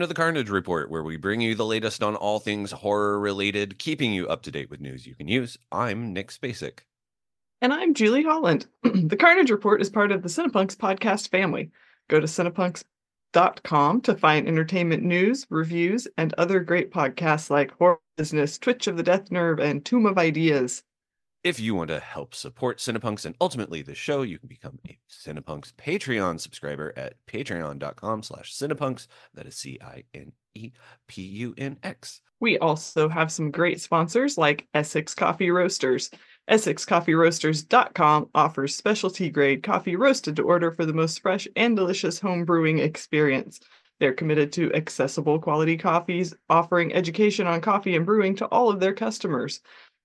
To the Carnage Report, where we bring you the latest on all things horror related, keeping you up to date with news you can use. I'm Nick Spacek. And I'm Julie Holland. the Carnage Report is part of the Cinepunx podcast family. Go to cinepunx.com to find entertainment news, reviews, and other great podcasts like Horror Business, Twitch of the Death Nerve, and Tomb of Ideas. If you want to help support Cinepunx and ultimately the show, you can become a Cinepunx Patreon subscriber at patreon.com slash Cinepunx. That is C-I-N-E-P-U-N-X. We also have some great sponsors like Essex Coffee Roasters. EssexCoffeeRoasters.com offers specialty grade coffee roasted to order for the most fresh and delicious home brewing experience. They're committed to accessible quality coffees, offering education on coffee and brewing to all of their customers.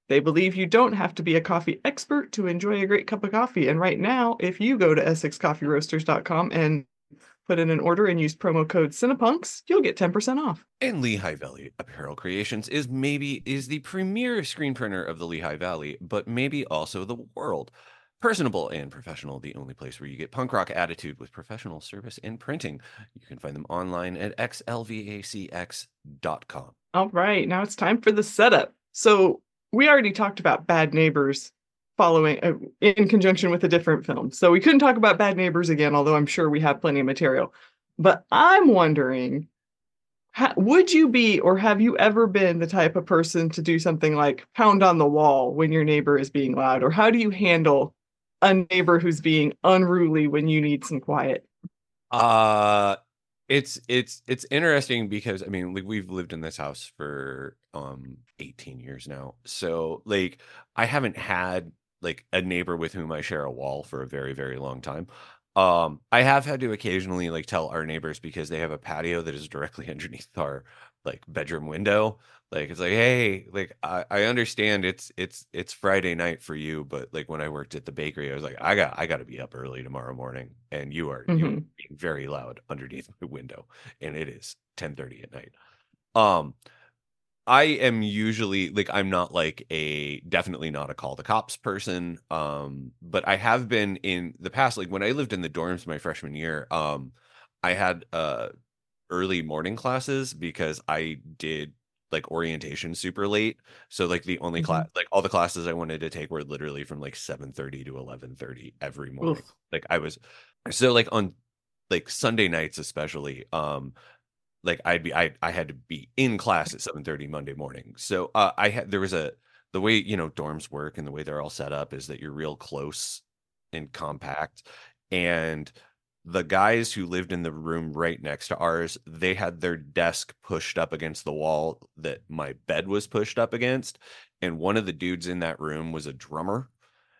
They believe you don't have to be a coffee expert to enjoy a great cup of coffee. And right now, if you go to EssexCoffeeRoasters.com and put in an order and use promo code Cinepunx, you'll get 10% off. And Lehigh Valley Apparel Creations is maybe is the premier screen printer of the Lehigh Valley, but maybe also the world. Personable and professional, the only place where you get punk rock attitude with professional service and printing. You can find them online at xlvacx.com. All right, now it's time for the setup. So we already talked about Bad Neighbors following uh, in conjunction with a different film. So we couldn't talk about Bad Neighbors again, although I'm sure we have plenty of material. But I'm wondering how, would you be or have you ever been the type of person to do something like pound on the wall when your neighbor is being loud or how do you handle a neighbor who's being unruly when you need some quiet? Uh it's it's it's interesting because I mean like we've lived in this house for um 18 years now. So like I haven't had like a neighbor with whom I share a wall for a very very long time. Um I have had to occasionally like tell our neighbors because they have a patio that is directly underneath our like bedroom window like it's like hey like I, I understand it's it's it's friday night for you but like when i worked at the bakery i was like i got i got to be up early tomorrow morning and you are mm-hmm. you are being very loud underneath my window and it is 10 30 at night um i am usually like i'm not like a definitely not a call the cops person um but i have been in the past like when i lived in the dorms my freshman year um i had uh early morning classes because i did like orientation super late. So like the only mm-hmm. class like all the classes I wanted to take were literally from like 7:30 to 11:30 every morning. Oof. Like I was so like on like Sunday nights especially um like I'd be I I had to be in class at 7:30 Monday morning. So uh I had there was a the way you know dorms work and the way they're all set up is that you're real close and compact and the guys who lived in the room right next to ours, they had their desk pushed up against the wall that my bed was pushed up against. And one of the dudes in that room was a drummer.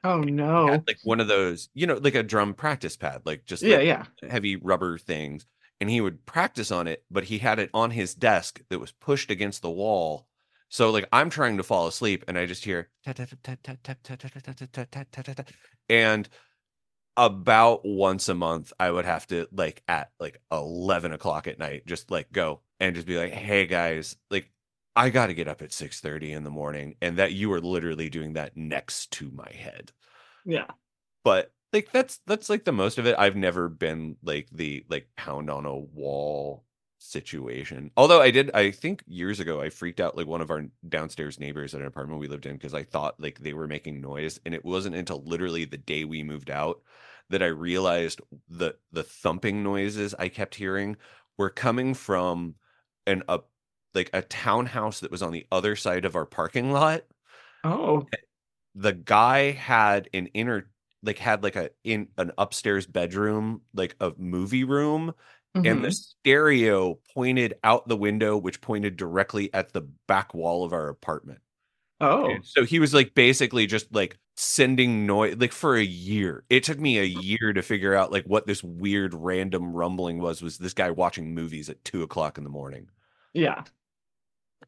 Oh no. like one of those, you know, like a drum practice pad, like just yeah, yeah. heavy rubber things. And he would practice on it, but he had it on his desk that was pushed against the wall. So like I'm trying to fall asleep and I just hear and about once a month i would have to like at like 11 o'clock at night just like go and just be like hey guys like i got to get up at 6 30 in the morning and that you are literally doing that next to my head yeah but like that's that's like the most of it i've never been like the like pound on a wall situation although i did i think years ago i freaked out like one of our downstairs neighbors at an apartment we lived in because i thought like they were making noise and it wasn't until literally the day we moved out that I realized the the thumping noises I kept hearing were coming from an a like a townhouse that was on the other side of our parking lot. Oh. The guy had an inner like had like a in an upstairs bedroom, like a movie room, mm-hmm. and the mm-hmm. stereo pointed out the window, which pointed directly at the back wall of our apartment. Oh. And so he was like basically just like sending noise like for a year. It took me a year to figure out like what this weird random rumbling was. Was this guy watching movies at two o'clock in the morning? Yeah.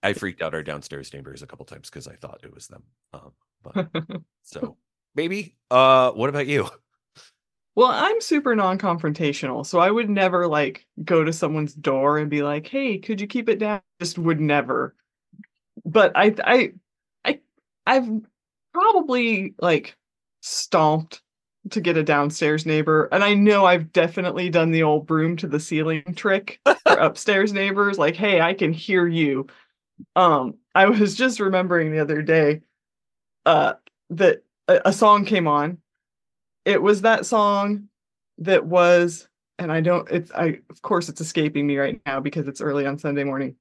I freaked out our downstairs neighbors a couple times because I thought it was them. Um, but so maybe. Uh, what about you? Well, I'm super non-confrontational, so I would never like go to someone's door and be like, "Hey, could you keep it down?" Just would never. But I, I, I, I've probably like stomped to get a downstairs neighbor. And I know I've definitely done the old broom to the ceiling trick for upstairs neighbors. Like, hey, I can hear you. Um, I was just remembering the other day uh that a, a song came on. It was that song that was, and I don't it's I of course it's escaping me right now because it's early on Sunday morning.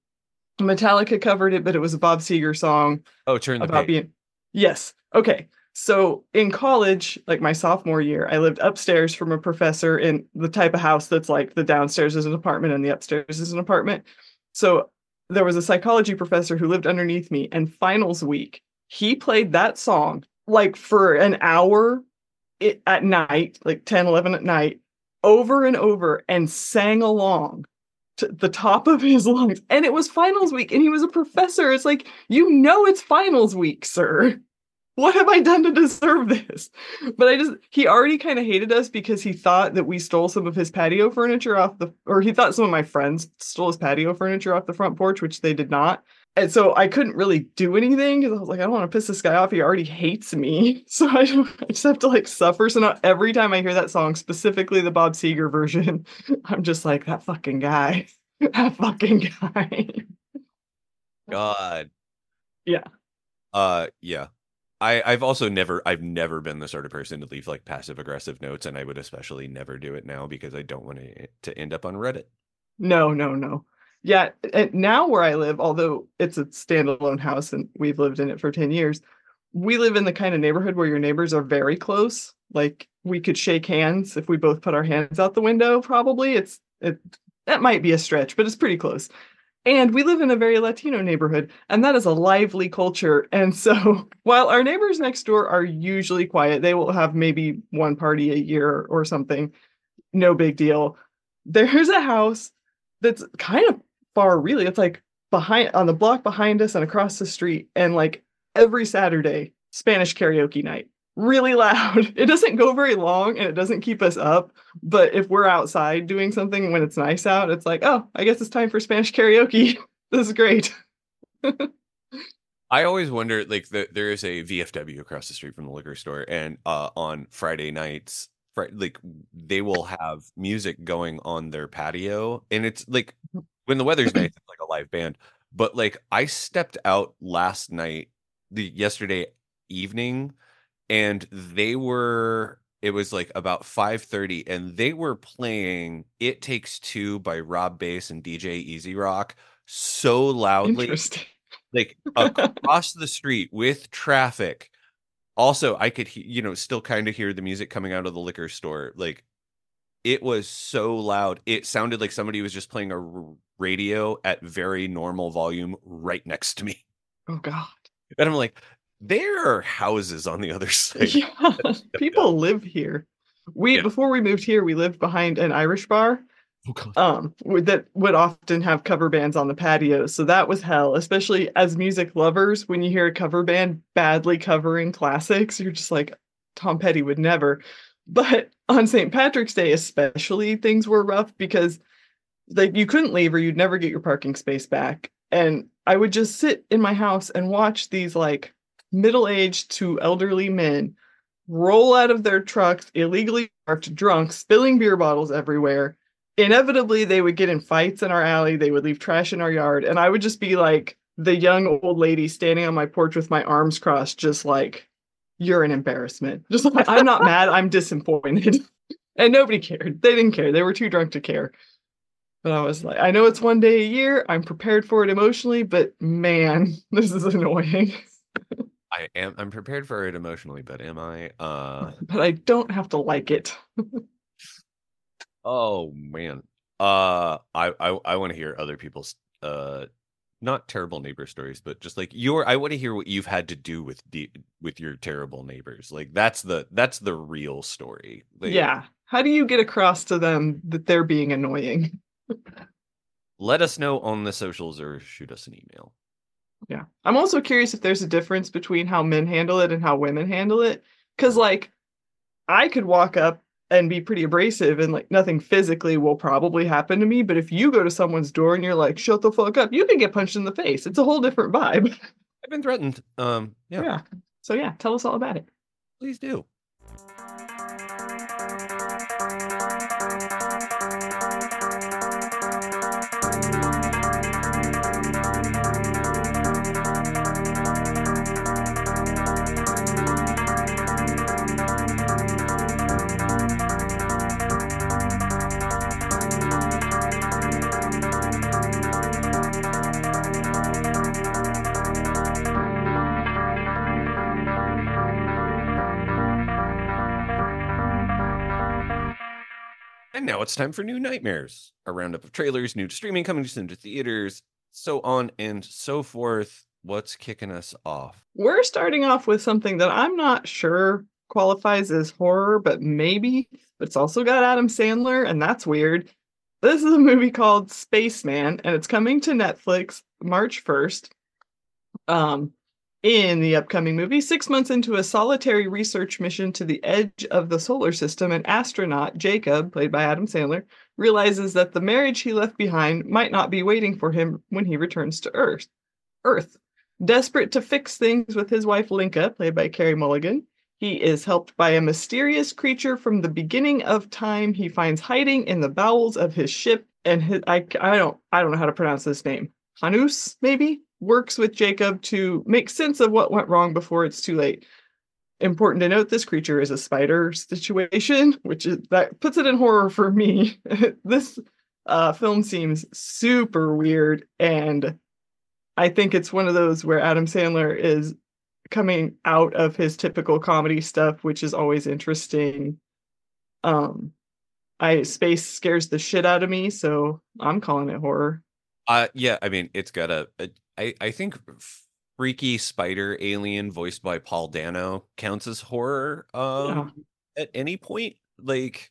Metallica covered it, but it was a Bob Seger song Oh, turn the about page. being yes okay so in college like my sophomore year i lived upstairs from a professor in the type of house that's like the downstairs is an apartment and the upstairs is an apartment so there was a psychology professor who lived underneath me and finals week he played that song like for an hour it, at night like 10 11 at night over and over and sang along to the top of his lungs. And it was finals week and he was a professor. It's like you know it's finals week sir. What have i done to deserve this? But i just he already kind of hated us because he thought that we stole some of his patio furniture off the or he thought some of my friends stole his patio furniture off the front porch which they did not and so I couldn't really do anything because I was like, I don't want to piss this guy off. He already hates me. So I, I just have to like suffer. So now every time I hear that song, specifically the Bob Seger version, I'm just like, that fucking guy. That fucking guy. God. Yeah. Uh yeah. I, I've also never I've never been the sort of person to leave like passive aggressive notes, and I would especially never do it now because I don't want to to end up on Reddit. No, no, no. Yeah. And now where I live, although it's a standalone house and we've lived in it for 10 years, we live in the kind of neighborhood where your neighbors are very close. Like we could shake hands if we both put our hands out the window, probably. It's it that might be a stretch, but it's pretty close. And we live in a very Latino neighborhood, and that is a lively culture. And so, while our neighbors next door are usually quiet, they will have maybe one party a year or something, no big deal. There's a house that's kind of far, really. It's like behind on the block behind us and across the street. And like every Saturday, Spanish karaoke night, really loud. It doesn't go very long and it doesn't keep us up. But if we're outside doing something when it's nice out, it's like, oh, I guess it's time for Spanish karaoke. this is great. I always wonder, like, the, there is a VFW across the street from the liquor store, and uh, on Friday nights, like, they will have music going on their patio, and it's like when the weather's nice, it's like a live band. But like, I stepped out last night, the yesterday evening, and they were. It was like about five thirty, and they were playing "It Takes Two by Rob Bass and DJ E-Z Rock so loudly like across the street with traffic. Also, I could, he- you know, still kind of hear the music coming out of the liquor store. Like, it was so loud. It sounded like somebody was just playing a r- radio at very normal volume right next to me. Oh God. And I'm like, there are houses on the other side. Yeah. People live here. We Yeah. before we moved here, we lived behind an Irish bar. Oh, God. um that would often have cover bands on the patio so that was hell especially as music lovers when you hear a cover band badly covering classics you're just like tom petty would never but on st patrick's day especially things were rough because like you couldn't leave or you'd never get your parking space back. And i would just sit in my house and watch these like middle-aged to elderly men roll out of their trucks illegally parked drunk spilling beer bottles everywhere. Inevitably they would get in fights in our alley. They would leave trash in our yard. And i would just be like the young old lady standing on my porch with my arms crossed just like you're an embarrassment just like i'm not mad i'm disappointed and nobody cared they didn't care they were too drunk to care but i was like i know it's one day a year i'm prepared for it emotionally but man this is annoying I am. I'm prepared for it emotionally, but am I? Uh. but i don't have to like it Oh man. Uh. I. I. I want to hear other people's. Uh. Not terrible neighbor stories, but just like your. I want to hear what you've had to do with the with your terrible neighbors. Like that's the that's the real story. Like, yeah how do you get across to them that they're being annoying Let us know on the socials or shoot us an email. Yeah. I'm also curious if there's a difference between how men handle it and how women handle it. Cause like I could walk up and be pretty abrasive and like nothing physically will probably happen to me. But if you go to someone's door and you're like, shut the fuck up, you can get punched in the face. It's a whole different vibe. I've been threatened. Um. Yeah. So yeah, tell us all about it. Please do. It's time for new nightmares. A roundup of trailers, new to streaming coming soon to theaters, so on and so forth. What's kicking us off? We're starting off with something that I'm not sure qualifies as horror, but maybe. But it's also got Adam Sandler, and that's weird. This is a movie called Spaceman, and it's coming to Netflix March 1st. Um, in the upcoming movie, six months into a solitary research mission to the edge of the solar system, an astronaut, Jacob, played by Adam Sandler, realizes that the marriage he left behind might not be waiting for him when he returns to Earth. Earth. Desperate to fix things with his wife Lenka, played by Carey Mulligan, he is helped by a mysterious creature from the beginning of time he finds hiding in the bowels of his ship and his, I, I don't I don't know how to pronounce this name. Hanus maybe works with Jacob to make sense of what went wrong before it's too late. Important to note this creature is a spider situation, which is that puts it in horror for me. this uh, film seems super weird and I think it's one of those where Adam Sandler is coming out of his typical comedy stuff, which is always interesting. Um, I space scares the shit out of me, so I'm calling it horror. Uh, yeah, I mean, it's got a, a I, I think freaky spider alien voiced by Paul Dano counts as horror. Um, yeah. at any point, like,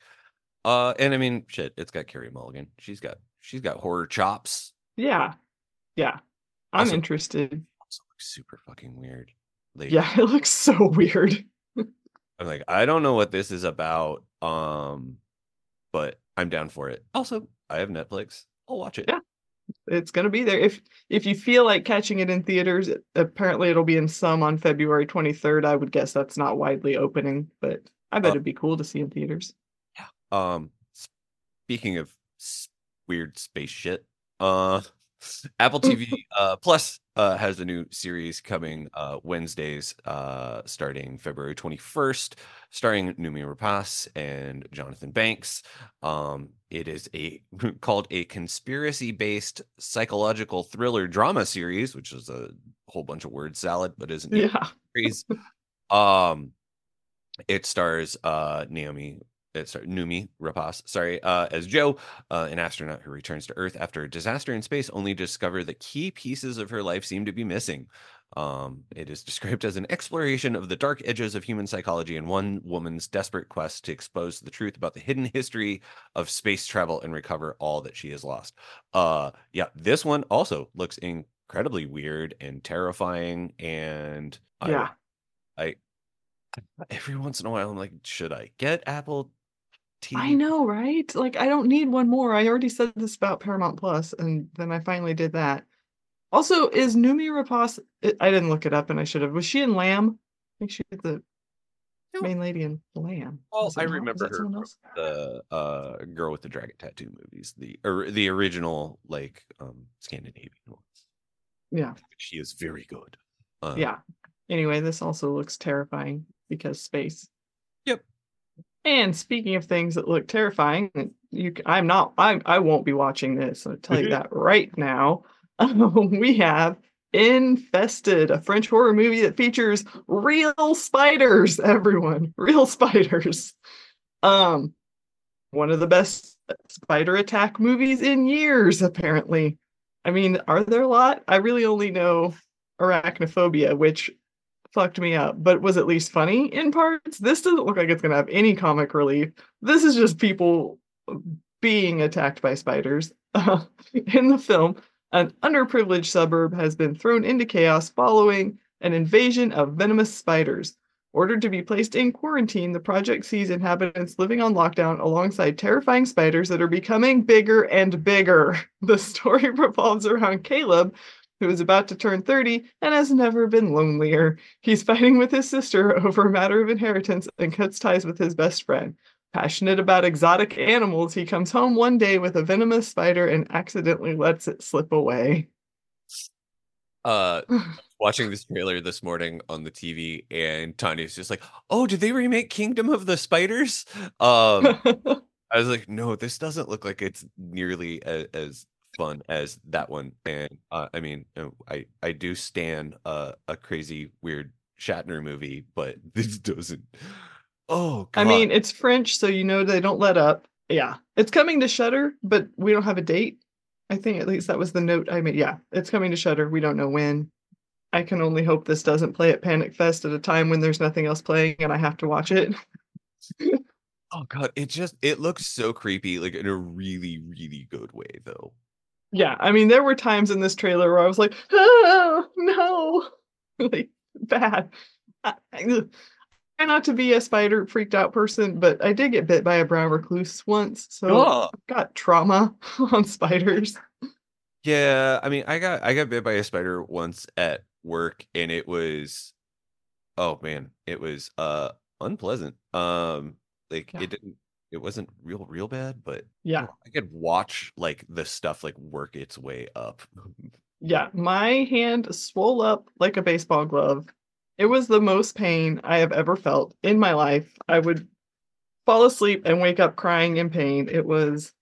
uh, and I mean, shit, it's got Carey Mulligan. She's got she's got horror chops. Yeah, yeah, I'm also, interested. Also looks super fucking weird. Like, yeah, it looks so weird. I'm like, I don't know what this is about. Um, but I'm down for it. Also, I have Netflix. I'll watch it. Yeah. It's gonna be there. If if you feel like catching it in theaters, apparently it'll be in some on February 23rd. I would guess that's not widely opening, but I bet uh, it'd be cool to see in theaters. Yeah. Um speaking of weird space shit, uh Apple TV uh, Plus uh, has a new series coming uh, Wednesdays, uh, starting February 21st, starring Noomi Rapace and Jonathan Banks. Um, it is a called a conspiracy-based psychological thriller drama series, which is a whole bunch of word salad, but isn't yeah. um, it stars uh, Naomi uh, sorry, Noomi Rapace, sorry, uh, as Joe, uh, an astronaut who returns to Earth after a disaster in space, only to discover that key pieces of her life seem to be missing. Um, it is described as an exploration of the dark edges of human psychology and one woman's desperate quest to expose the truth about the hidden history of space travel and recover all that she has lost. Uh, yeah, this one also looks incredibly weird and terrifying, and yeah, I, I every once in a while I'm like, should I get Apple TV. I know, right? Like, I don't need one more. I already said this about Paramount Plus, and then I finally did that. Also, is Noomi Rapace? I didn't look it up, and I should have. Was she in Lamb? I think she's the no. main lady in Lamb. Well, I remember her the uh, girl with the dragon tattoo movies, the or the original like um Scandinavian ones. Yeah, she is very good. Uh, yeah. Anyway, this also looks terrifying because space. And speaking of things that look terrifying, you I'm not I I won't be watching this. I'll tell you that right now. we have Infested, a French horror movie that features real spiders, everyone. Real spiders. Um one of the best spider attack movies in years apparently. I mean, are there a lot? I really only know Arachnophobia, which fucked me up, but was at least funny in parts. This doesn't look like it's going to have any comic relief. This is just people being attacked by spiders. in the film, an underprivileged suburb has been thrown into chaos following an invasion of venomous spiders. Ordered to be placed in quarantine, the project sees inhabitants living on lockdown alongside terrifying spiders that are becoming bigger and bigger. The story revolves around Caleb, who is about to turn 30 and has never been lonelier. He's fighting with his sister over a matter of inheritance and cuts ties with his best friend. Passionate about exotic animals, he comes home one day with a venomous spider and accidentally lets it slip away. Uh, watching this trailer this morning on the TV, and Tanya's just like, "Oh, did they remake Kingdom of the Spiders?" Um, I was like, "No, this doesn't look like it's nearly as, as fun as that one. And uh, I mean, uh, I I do stand a a crazy weird Shatner movie, but this doesn't. Oh, God. I mean, it's French, so you know they don't let up. Yeah, it's coming to Shudder, but we don't have a date. I think at least that was the note I made. Yeah, it's coming to Shudder. We don't know when. I can only hope this doesn't play at Panic Fest at a time when there's nothing else playing and I have to watch it. oh god, it just it looks so creepy, like in a really, really good way though. Yeah, I mean there were times in this trailer where I was like, oh no, like bad. I, I, try not to be a spider freaked out person, but I did get bit by a brown recluse once, so oh. I've got trauma on spiders. Yeah, I mean, I got I got bit by a spider once at work, and it was, oh man, it was uh unpleasant. Um, like yeah. it didn't, it wasn't real real bad, but yeah, I could watch like the stuff like work its way up. yeah, my hand swole up like a baseball glove it was the most pain I have ever felt in my life. I would fall asleep and wake up crying in pain. It was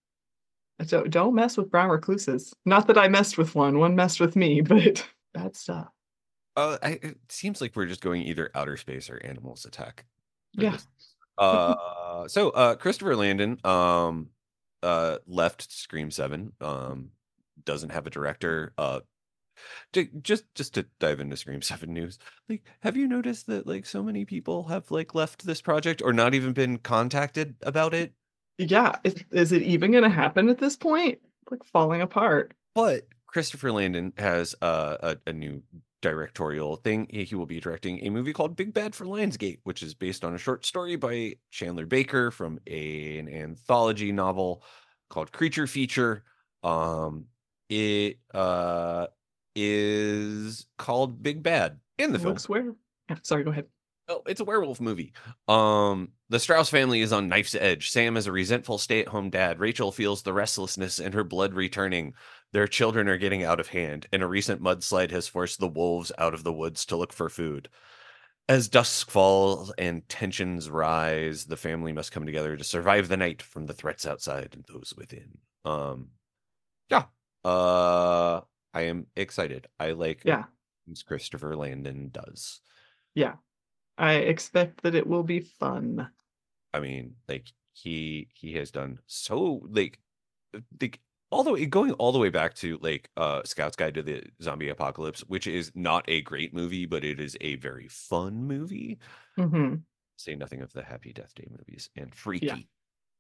don't, don't mess with brown recluses. Not that I messed with one, one messed with me, but bad stuff. Uh, I, it seems like we're just going either outer space or animals attack. Yeah. Uh, so uh, Christopher Landon um uh left Scream Seven. Um, doesn't have a director. Uh, just just to dive into Scream Seven news, like, have you noticed that like so many people have like left this project or not even been contacted about it? Yeah, is, is it even going to happen at this point? Like falling apart. But Christopher Landon has uh, a, a new directorial thing. He will be directing a movie called Big Bad for Lionsgate, which is based on a short story by Chandler Baker from a, an anthology novel called Creature Feature. Um, it uh is called Big Bad in the film. Looks where? Sorry, go ahead. Oh, it's a werewolf movie. Um, the Strauss family is on knife's edge. Sam is a resentful stay-at-home dad. Rachel feels the restlessness and her blood returning. Their children are getting out of hand, and a recent mudslide has forced the wolves out of the woods to look for food. As dusk falls and tensions rise, the family must come together to survive the night from the threats outside and those within. Um, yeah. Uh, I am excited. I like yeah Christopher Landon does. Yeah. I expect that it will be fun. I mean, like he he has done so like like all the way going all the way back to like uh Scout's Guide to the Zombie Apocalypse, which is not a great movie, but it is a very fun movie. Mm-hmm. Say nothing of the Happy Death Day movies and Freaky. Yeah.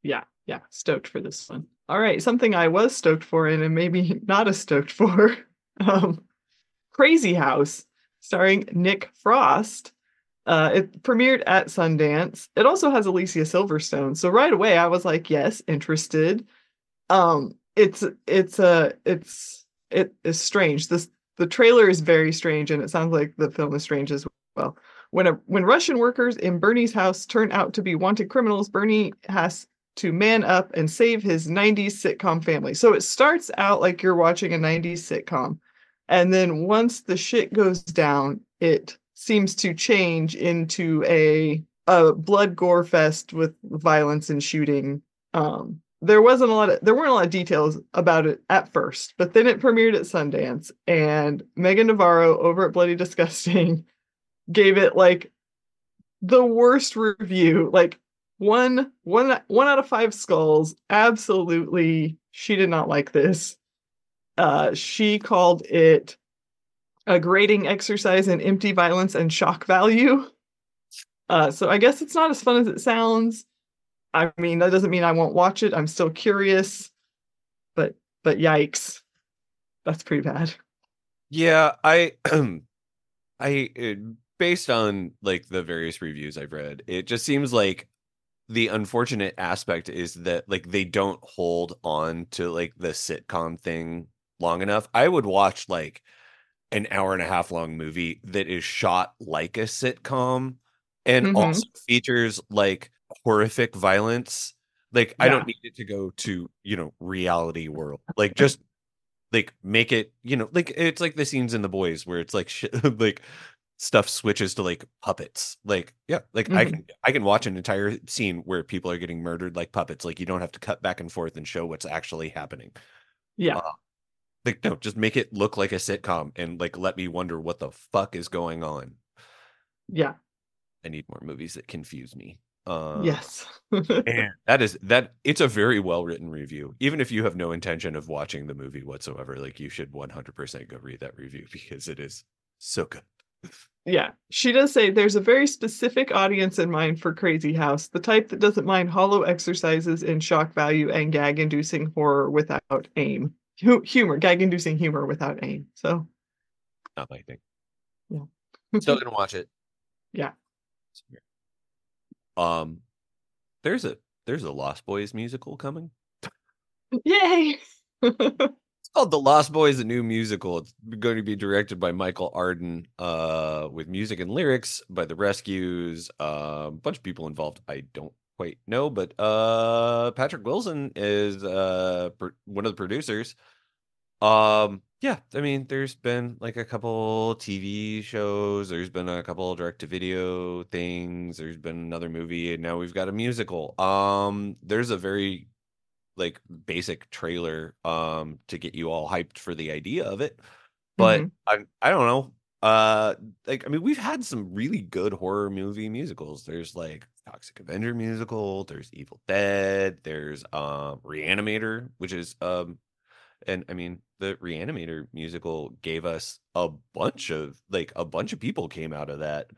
yeah, yeah, stoked for this one. All right, something I was stoked for and maybe not as stoked for. Um, Crazy House, starring Nick Frost. Uh, it premiered at Sundance. It also has Alicia Silverstone. So right away I was like, yes, interested. Um, it's it's a it's it is strange. This the trailer is very strange, and it sounds like the film is strange as well. When a when Russian workers in Bernie's house turn out to be wanted criminals, Bernie has to man up and save his 90s sitcom family. So it starts out like you're watching a 90s sitcom. And then once the shit goes down, it seems to change into a a blood gore fest with violence and shooting. Um, there wasn't a lot of there weren't a lot of details about it at first, but then it premiered at Sundance, and Meagan Navarro over at Bloody Disgusting gave it like the worst review. Like one one one out of five skulls absolutely she did not like this. Uh she called it a grading exercise in empty violence and shock value. Uh so i guess it's not as fun as it sounds i mean that doesn't mean i won't watch it i'm still curious but but yikes that's pretty bad yeah i i based on like the various reviews i've read it just seems like the unfortunate aspect is that like they don't hold on to like the sitcom thing long enough. I would watch like an hour and a half long movie that is shot like a sitcom and mm-hmm. also features like horrific violence. Like yeah. I don't need it to go to, you know, reality world. Like just like make it, you know, like it's like the scenes in the boys where it's like shit, like stuff switches to like puppets like yeah like mm-hmm. i can i can watch an entire scene where people are getting murdered like puppets like you don't have to cut back and forth and show what's actually happening yeah uh, like no just make it look like a sitcom and like let me wonder what the fuck is going on yeah i need more movies that confuse me Uh, yes. and that is that it's a very well written review. Even if you have no intention of watching the movie whatsoever, like you should 100% go read that review because it is so good. yeah. She does say there's a very specific audience in mind for Crazy House, the type that doesn't mind hollow exercises in shock value and gag inducing horror without aim. Hu- humor, gag inducing humor without aim. So, Not my thing. Yeah. Still gonna watch it. Yeah. Um, there's a there's a Lost Boys musical coming. yay. It's called The Lost Boys, a new musical. It's going to be directed by Michael Arden, uh, with music and lyrics by the Rescues. Uh, a bunch of people involved. I don't quite know, but uh, Patrick Wilson is uh pro- one of the producers. Um, yeah, I mean, there's been like a couple TV shows. There's been a couple direct to video things. There's been another movie, and now we've got a musical. Um, there's a very like basic trailer um to get you all hyped for the idea of it. But Mhm. I I don't know. Uh like I mean we've had some really good horror movie musicals. There's like Toxic Avenger musical, there's Evil Dead, there's um Reanimator, which is um and I mean the Reanimator musical gave us a bunch of like a bunch of people came out of that.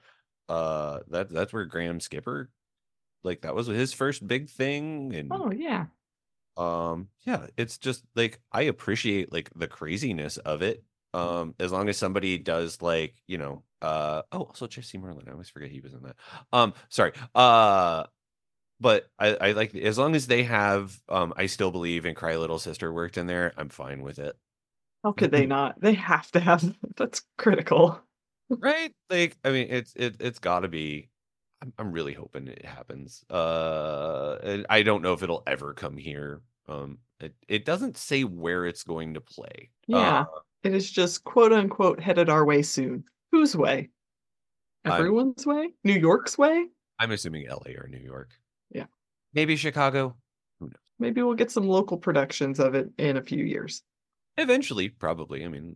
Uh that that's where Graham Skipper like that was his first big thing and Oh, yeah. um yeah it's just like i appreciate like the craziness of it um as long as somebody does like you know uh oh also jesse merlin i always forget he was in that um sorry uh but i i like as long as they have um i still believe in cry little sister worked in there i'm fine with it How could they not? They have to have that's critical. right like i mean it's it, it's gotta be I'm, I'm really hoping it happens uh and i don't know if it'll ever come here um it, it doesn't say where it's going to play Yeah. Uh, It is just quote unquote headed our way soon. Whose way? I'm- Everyone's way? New York's way? I'm assuming LA or New York. Yeah. Maybe Chicago. Who knows? Maybe we'll get some local productions of it in a few years. Eventually, probably. I mean,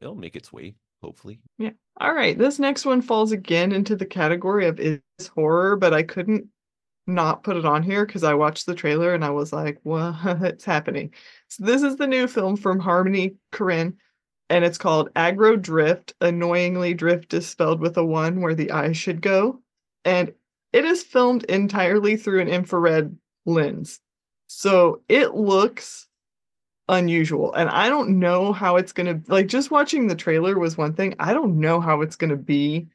it'll make its way, hopefully. Yeah. All right, this next one falls again into the category of is horror, but I couldn't not put it on here because I watched the trailer and I was like, what's happening? So this is the new film from Harmony Korine, and it's called Aggro Drift. Annoyingly, drift is spelled with a one where the eye should go. And it is filmed entirely through an infrared lens. So it looks unusual. And I don't know how it's going to like just watching the trailer was one thing. I don't know how it's going to be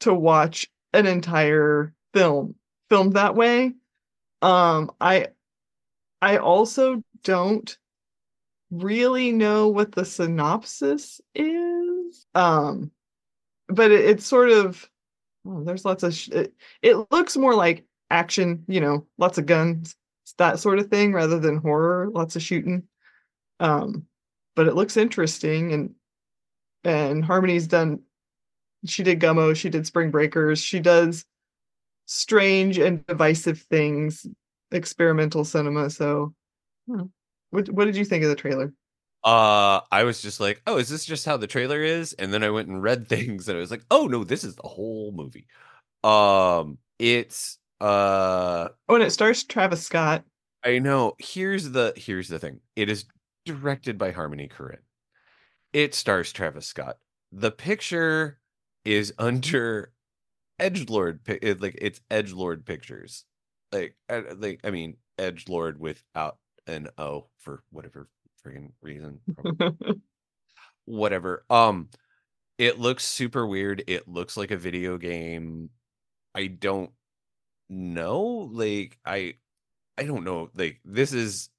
to watch an entire film filmed that way. Um I I also don't really know what the synopsis is. Um but it, it's sort of oh, there's lots of sh- it, it looks more like action, you know, lots of guns, that sort of thing rather than horror, lots of shooting. Um but it looks interesting and and Harmony's done she did Gummo, she did Spring Breakers, she does strange and divisive things, experimental cinema. So, hmm. what what did you think of the trailer? Uh, I was just like, oh, is this just how the trailer is? And then I went and read things and I was like, oh no, this is the whole movie. Um, it's uh Oh, and it stars Travis Scott. I know. Here's the here's the thing. It is directed by Harmony Korine. It stars Travis Scott. The picture is under Edge Lord, Like it's Edge Lord Pictures. Like, I, like I mean, Edgelord without an O for whatever friggin' reason. whatever. Um, it looks super weird. It looks like a video game. I don't know. Like I I don't know. Like this is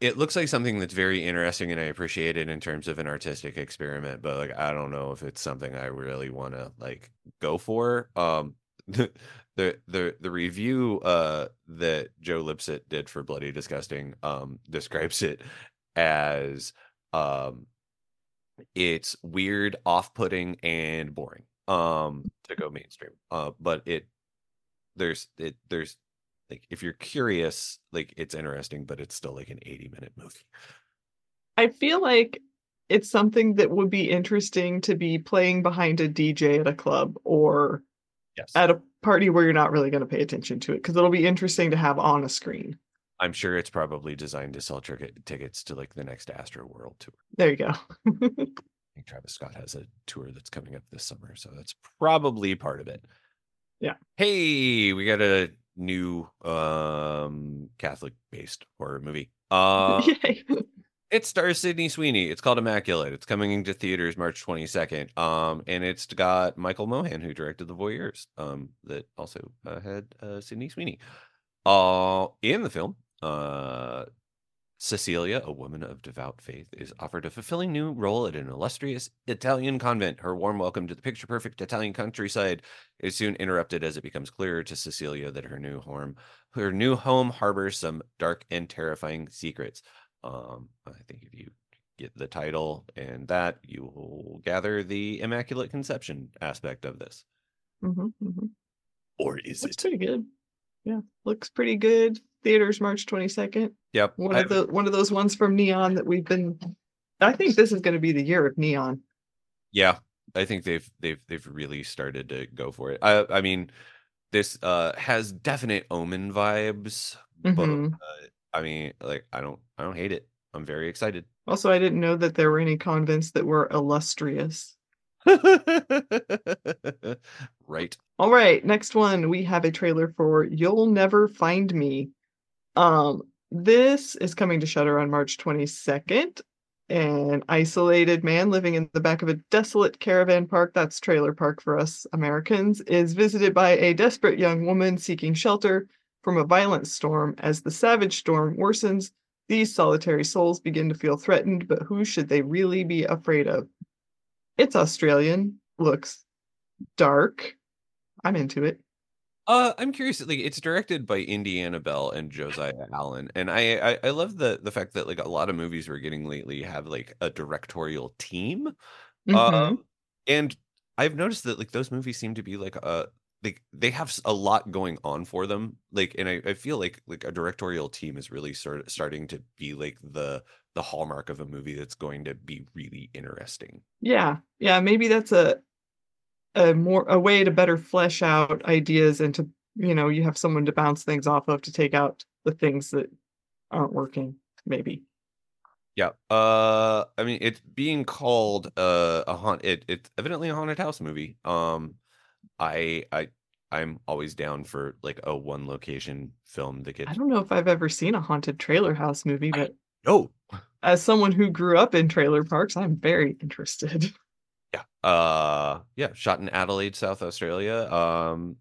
it looks like something that's very interesting and I appreciate it in terms of an artistic experiment, but like I don't know if it's something I really want to like go for. Um the the the review uh that Joe Lipsett did for Bloody Disgusting um describes it as um it's weird, off-putting and boring um to go mainstream. Uh but it there's it there's like if you're curious like it's interesting but it's still like an 80 minute movie I feel like it's something that would be interesting to be playing behind a DJ at a club or yes at a party where you're not really going to pay attention to it because it'll be interesting to have on a screen. I'm sure it's probably designed to sell ticket tickets to like the next Astro World tour. There you go. I think Travis Scott has a tour that's coming up this summer, so that's probably part of it. Yeah. Hey, we got a new um Catholic based horror movie. Uh it stars Sydney Sweeney. It's called Immaculate. It's coming into theaters March 22nd. Um and it's got Michael Mohan who directed The Voyeurs. Um that also uh, had uh Sydney Sweeney. Uh in the film, uh Cecilia, a woman of devout faith, is offered a fulfilling new role at an illustrious Italian convent. Her warm welcome to the picture perfect Italian countryside is soon interrupted as it becomes clearer to Cecilia that her new home her new home harbors some dark and terrifying secrets. Um, I think if you get the title and that, you will gather the Immaculate Conception aspect of this. hmm hmm Or is Looks it? pretty good. Yeah, looks pretty good. Theaters March 22nd. Yep. One of the one of those ones from Neon that we've been. I think this is going to be the year of Neon. Yeah, I think they've they've they've really started to go for it. I I mean, this uh has definite Omen vibes, but Mhm. uh, I mean, like I don't I don't hate it. I'm very excited. Also, I didn't know that there were any convents that were illustrious. right. All right, next one we have a trailer for You'll Never Find Me. Um, this is coming to Shudder on March 22nd. An isolated man living in the back of a desolate caravan park, that's trailer park for us Americans, is visited by a desperate young woman seeking shelter from a violent storm. As the savage storm worsens, these solitary souls begin to feel threatened, but who should they really be afraid of? It's Australian, looks dark. I'm into it. Uh, I'm curious. Like, it's directed by Indiana Bell and Josiah Allen, and I, I I love the the fact that like a lot of movies we're getting lately have like a directorial team. Mhm. Um, and I've noticed that like those movies seem to be like a like they have a lot going on for them. Like, and I, I feel like like a directorial team is really sort of starting to be like the the hallmark of a movie that's going to be really interesting. Yeah, yeah, maybe that's a a more a way to better flesh out ideas and to you know you have someone to bounce things off of to take out the things that aren't working. Maybe. Yeah. Uh, I mean, it's being called uh, a haunt. It it's evidently a haunted house movie. Um, I I I'm always down for like a one location film that gets I don't know if I've ever seen a haunted trailer house movie, I- but oh as someone who grew up in trailer parks, I'm very interested. yeah uh yeah shot in Adelaide, South Australia. Um,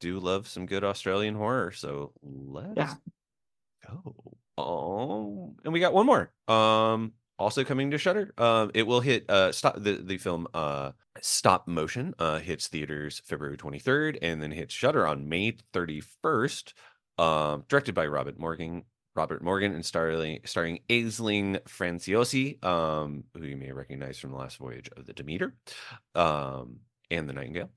do love some good Australian horror. So let's go. Um, and we got one more. Um, also coming to Shudder. Um, it will hit uh stop the the film uh stop motion uh hits theaters February 23rd and then hits Shudder on May 31st. Um, directed by Robert Morgan. Robert Morgan and starring starring Aisling Franciosi, um, who you may recognize from the last voyage of the Demeter, um, and the Nightingale.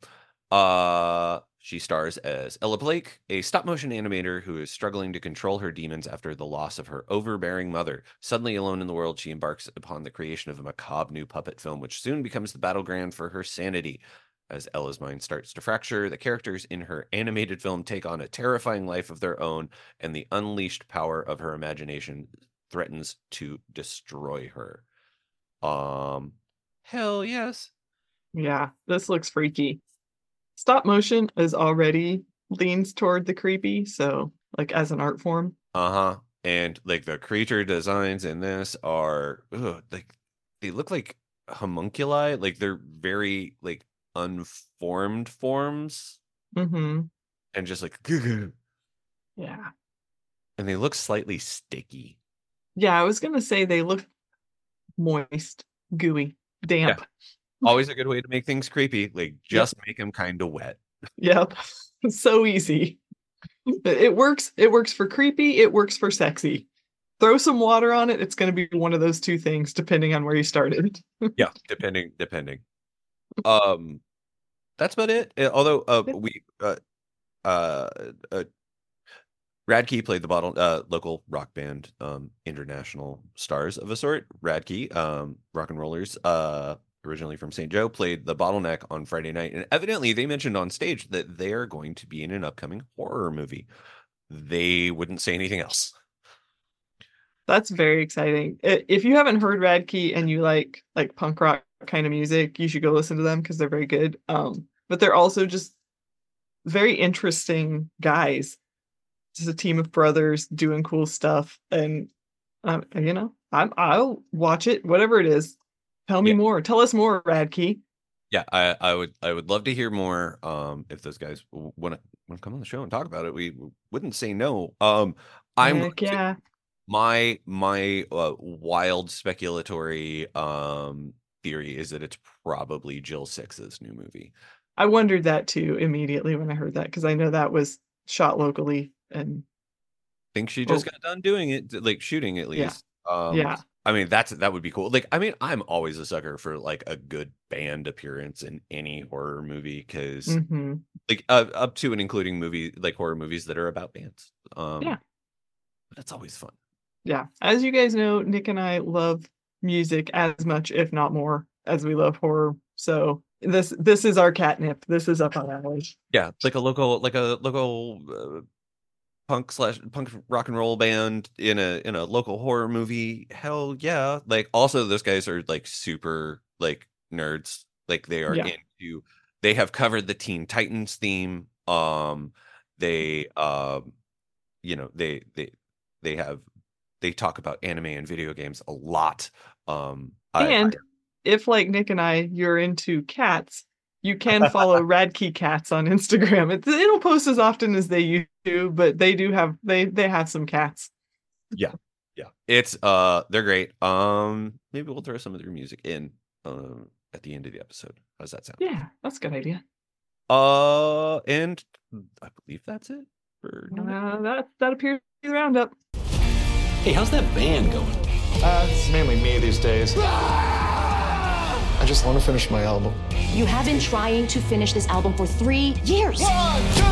Uh, she stars as Ella Blake, a stop motion animator who is struggling to control her demons after the loss of her overbearing mother. Suddenly alone in the world, she embarks upon the creation of a macabre new puppet film, which soon becomes the battleground for her sanity. As Ella's mind starts to fracture, the characters in her animated film take on a terrifying life of their own, and the unleashed power of her imagination threatens to destroy her. Um, hell yes. yeah, this looks freaky. Stop motion is already leans toward the creepy, so like as an art form. Uh huh. And like the creature designs in this are ugh, like they look like homunculi, like they're very like unformed forms Mm-hmm. and just like Yeah. And they look slightly sticky. Yeah, I was gonna say they look moist, gooey, damp. Always a good way to make things creepy. Like just make them kind of wet. Yep. so easy. It works. It works for creepy. It works for sexy. Throw some water on it. It's going to be one of those two things, depending on where you started. yeah, depending depending. Um that's about it. Although uh we uh uh, uh Radkey played the bottle uh local rock band um international stars of a sort. Radkey um rock and rollers uh originally from St. Joe, played the bottleneck on Friday night. And evidently, they mentioned on stage that they are going to be in an upcoming horror movie. They wouldn't say anything else. That's very exciting. If you haven't heard Radkey and you like like punk rock kind of music, you should go listen to them because they're very good. Um, but they're also just very interesting guys. Just a team of brothers doing cool stuff, and um, you know, I'm I'll watch it, whatever it is. Tell me yeah. more. Tell us more, Radkey. Yeah, I, I would I would love to hear more. Um, if those guys want to want to come on the show and talk about it, we wouldn't say no. Um, I'm Heck yeah my my uh, wild speculatory um theory is that it's probably Jill Sixx's new movie. I wondered that too immediately when I heard that because I know that was shot locally and I think she just oh. got done doing it like shooting at least. Yeah. Um, yeah. I mean that's that would be cool. Like I mean I'm always a sucker for like a good band appearance in any horror movie because mm-hmm. like uh, up to and including movie like horror movies that are about bands. Um, yeah, that's always fun yeah, as you guys know, Nick and I love music as much, if not more, as we love horror. So this this is our catnip. This is up our alley. Yeah, like a local like a local uh, punk slash punk rock and roll band in a in a local horror movie. Hell yeah! Like also those guys are like super like nerds. Like they are yeah. into. They have covered the Teen Titans theme. Um, they um, you know they they they have they talk about anime and video games a lot. Um, and I, if like Nick and I, you're into cats, you can follow Radkey Cats on Instagram. It, it'll post as often as they used to, but they do have they they have some cats. Yeah, yeah, it's uh they're great. Um, maybe we'll throw some of their music in um at the end of the episode. How does that sound? Yeah, that's a good idea. Uh, and I believe that's it for uh, that. That appears to be the roundup. Hey, how's that band going? Uh, it's mainly me these days. I just want to finish my album. You have been trying to finish this album for three years. One, two,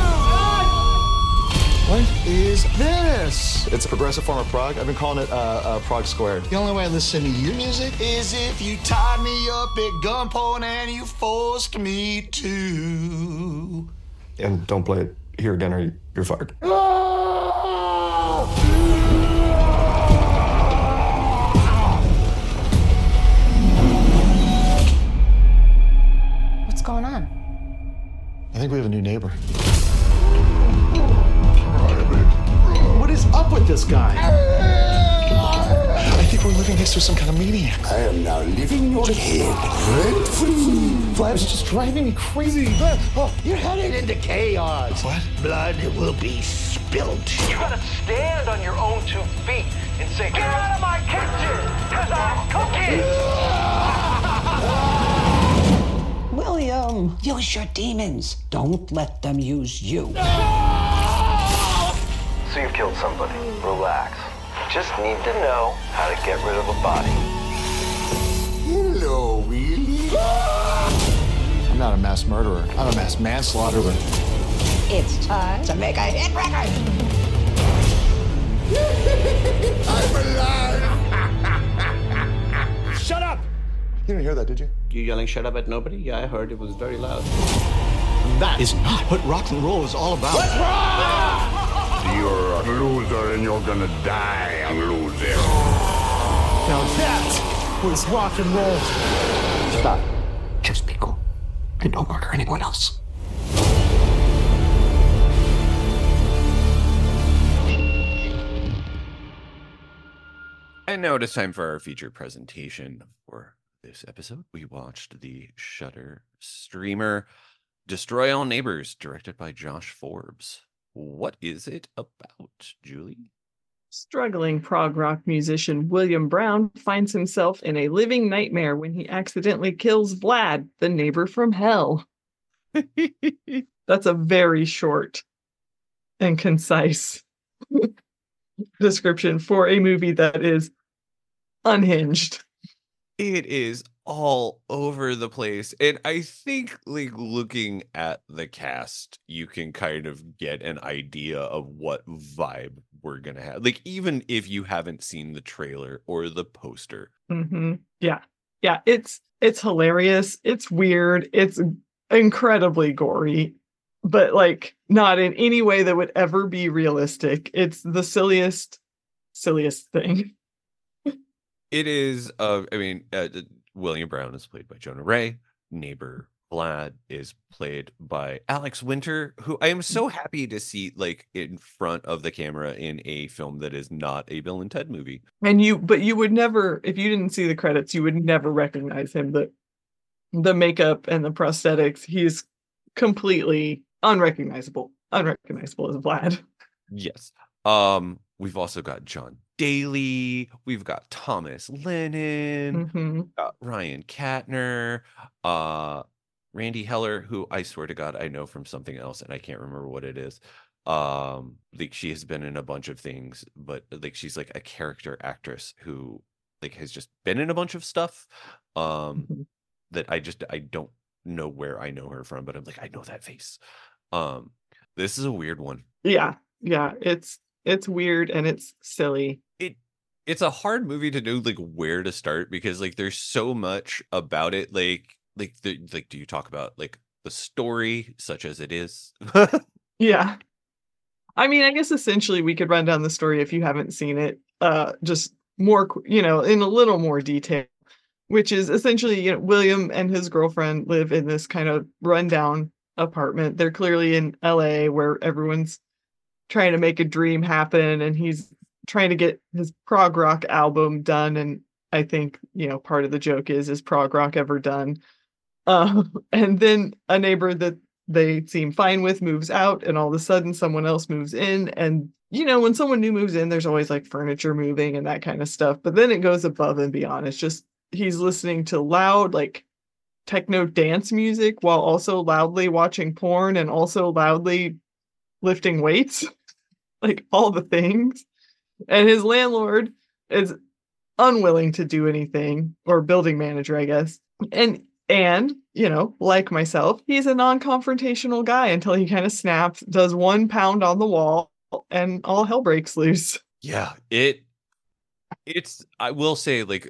what is this? It's a progressive form of prog. I've been calling it uh, uh, prog squared. The only way I listen to your music is if you tied me up at gunpoint and you forced me to. And don't play it here again or you're fired. Going on? I think we have a new neighbor. What is up with this guy? I think we're living next to some kind of maniac. I am now living in your head, rent free. Flav's just driving me crazy. Oh, you're headed into chaos. What? Blood will be spilled. You gotta stand on your own two feet and say, Get out of my kitchen, because I'm cooking! William, use your demons. Don't let them use you. So you've killed somebody. Relax. Just need to know how to get rid of a body. Hello, Willie. I'm not a mass murderer. I'm a mass manslaughterer. It's time to make a hit record. I'm alive. Shut up! You didn't hear that, did you? You yelling shut up at nobody? Yeah, I heard it was very loud. That is not what rock and roll is all about. What's wrong? You're a loser and you're gonna die a loser. Now that was rock and roll. Stop. Just be cool. And don't murder anyone else. And now it is time for our feature presentation for this episode, we watched the Shudder streamer Destroy All Neighbors, directed by Josh Forbes. What is it about, Julie? Struggling prog rock musician William Brown finds himself in a living nightmare when he accidentally kills Vlad, the neighbor from hell. That's a very short and concise description for a movie that is unhinged it is all over the place and i think like looking at the cast you can kind of get an idea of what vibe we're gonna have like even if you haven't seen the trailer or the poster mm-hmm. yeah yeah it's it's hilarious. It's weird. It's incredibly gory, but like not in any way that would ever be realistic. It's the silliest, silliest thing. It is. Uh, I mean, uh, William Brown is played by Jonah Ray. Neighbor Vlad is played by Alex Winter, who I am so happy to see like in front of the camera in a film that is not a Bill and Ted movie. And you, but you would never, if you didn't see the credits, you would never recognize him. The the makeup and the prosthetics, he's completely unrecognizable. Unrecognizable as Vlad. Yes. Um, we've also got Jon Daly. We've got Thomas Lennon. hmm got Ryan Kattner, uh, Randee Heller, who I swear to God I know from something else and I can't remember what it is. Um, like she has been in a bunch of things, but like she's like a character actress who like has just been in a bunch of stuff. Um, Mhm. that I just I don't know where I know her from, but I'm like I know that face. Um, this is a weird one. Yeah, yeah. It's it's weird and it's silly. it it's a hard movie to know like where to start because like there's so much about it like like the like do you talk about like the story such as it is Yeah. I mean, I guess essentially we could run down the story if you haven't seen it, uh, just more, you know, in a little more detail, which is essentially, you know, William and his girlfriend live in this kind of rundown apartment. They're clearly in LA where everyone's trying to make a dream happen and he's trying to get his prog rock album done. And I think, you know, part of the joke is, is prog rock ever done? Uh, and then a neighbor that they seem fine with moves out and all of a sudden someone else moves in and you know when someone new moves in there's always like furniture moving and that kind of stuff but then it goes above and beyond it's just he's listening to loud like techno dance music while also loudly watching porn and also loudly lifting weights like all the things. And his landlord is unwilling to do anything or building manager i guess. And and you know like myself he's a non-confrontational guy until he kind of snaps does one pound on the wall and all hell breaks loose. Yeah it it's i will say like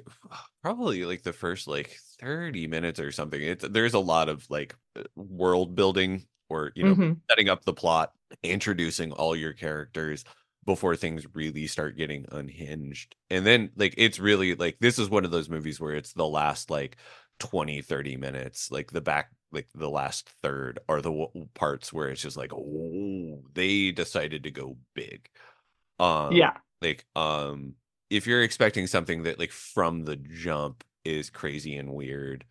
probably like the first like 30 minutes or something it's there's a lot of like world building or you know Mhm. setting up the plot introducing all your characters before things really start getting unhinged. And then like it's really like this is one of those movies where it's the last like 20 30 minutes like the back like the last third are the w- parts where it's just like oh they decided to go big. Um yeah. like um if you're expecting something that like from the jump is crazy and weird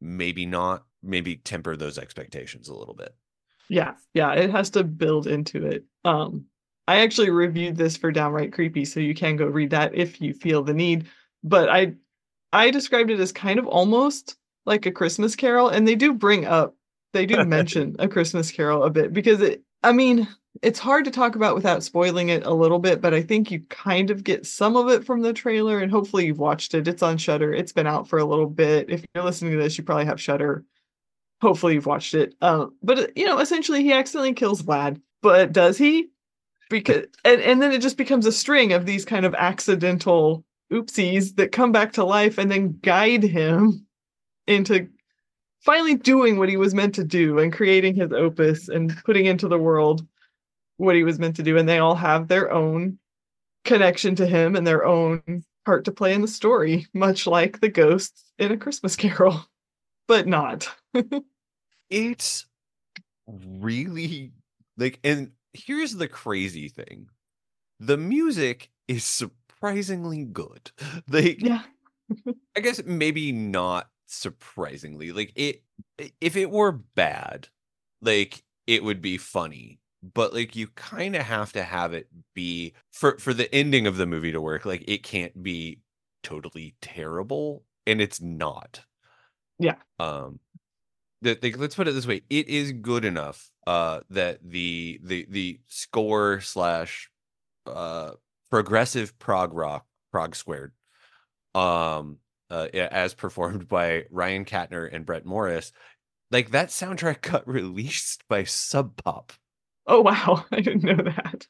maybe not maybe temper those expectations a little bit yeah yeah it has to build into it. Um i actually reviewed this for downright creepy so you can go read that if you feel the need but i i described it as kind of almost like a christmas carol and they do bring up they do mention a christmas carol a bit because it i mean it's hard to talk about without spoiling it a little bit but i think you kind of get some of it from the trailer and hopefully you've watched it. It's on Shudder it's been out for a little bit. If you're listening to this you probably have Shudder hopefully you've watched it. Um but uh, you know essentially he accidentally kills vlad but does he? Because and, and then it just becomes a string of these kind of accidental oopsies that come back to life and then guide him into finally doing what he was meant to do and creating his opus and putting into the world what he was meant to do. And they all have their own connection to him and their own part to play in the story much like the ghosts in a christmas carol but not it's really like and here's the crazy thing the music is surprisingly good like yeah I guess maybe not surprisingly. Like it if it were bad, like it would be funny. But like you kind of have to have it be for for the ending of the movie to work, like it can't be totally terrible and it's not. Yeah. Um the, the, let's put it this way it is good enough uh that the the the score slash uh progressive prog rock prog squared um uh, as performed by Ryan Kattner and Brett Morris like that soundtrack got released by Sub Pop. Oh wow. I didn't know that.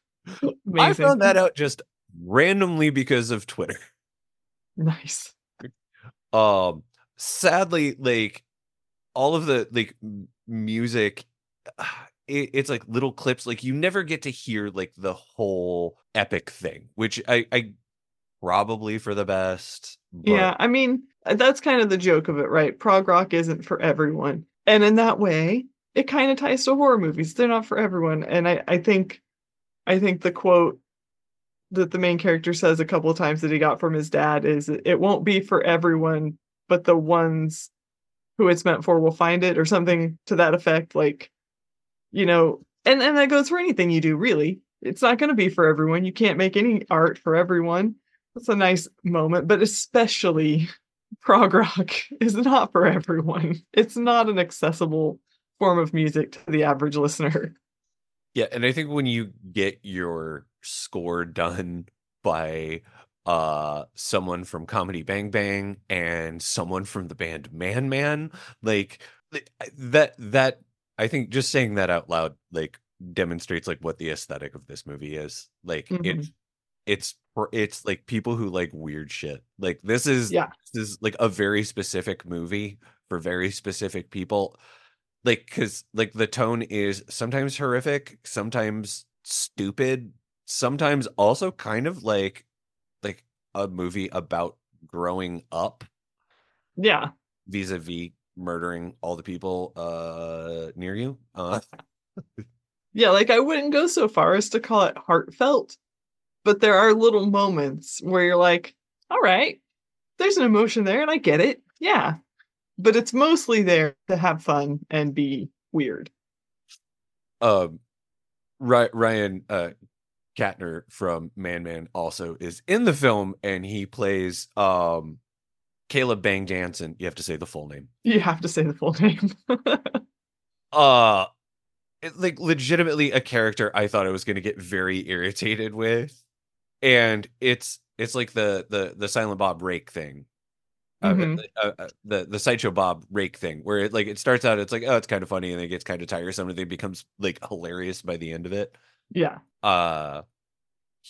I found that out just randomly because of Twitter. Nice. Um sadly, like all of the like music, it, it's like little clips. Like you never get to hear like the whole epic thing, which I, I probably for the best. But Yeah, I mean, that's kind of the joke of it, right? Prog rock isn't for everyone. And in that way, it kind of ties to horror movies. They're not for everyone. And I, I think I think the quote that the main character says a couple of times that he got from his dad is it won't be for everyone, but the ones who it's meant for will find it or something to that effect. Like, you know, and, and that goes for anything you do, really. It's not going to be for everyone. You can't make any art for everyone. That's a nice moment, but especially prog rock is not for everyone. It's not an accessible form of music to the average listener. Yeah, and I think when you get your score done by uh someone from Comedy Bang Bang and someone from the band Man Man, like that that I think just saying that out loud like demonstrates like what the aesthetic of this movie is. Like Mhm. it's it's for it's like people who like weird shit. Like this is Yeah. this is like a very specific movie for very specific people like because like the tone is sometimes horrific sometimes stupid sometimes also kind of like a movie about growing up Yeah. vis-a-vis murdering all the people uh near you uh Yeah, like I wouldn't go so far as to call it heartfelt, but there are little moments where you're like, all right, there's an emotion there and I get it. Yeah. But it's mostly there to have fun and be weird. um Ry- ryan uh Kattner from Man Man also is in the film and he plays um Caleb Bang Jansen. You have to say the full name. You have to say the full name. uh it, like legitimately a character I thought I was going to get very irritated with, and it's it's like the the the Silent Bob Rake thing, Uh, Mhm. uh, uh, the the sideshow Bob Rake thing, where it like it starts out it's like oh it's kind of funny and then it gets kind of tiresome and then it becomes like hilarious by the end of it. Yeah. Uh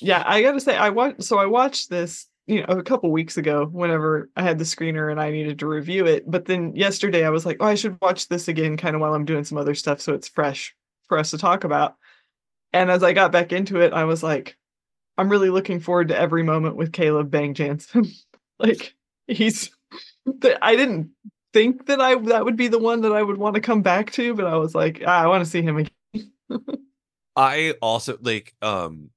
Yeah, I gotta say, I watched. So I watched this, you know, a couple weeks ago. Whenever I had the screener and I needed to review it, but then yesterday I was like, oh, I should watch this again, kind of while I'm doing some other stuff, so it's fresh for us to talk about. And as I got back into it, I was like, I'm really looking forward to every moment with Caleb Bang Jansen. like he's, I didn't think that I that would be the one that I would want to come back to, but I was like, ah, I want to see him again. I also like um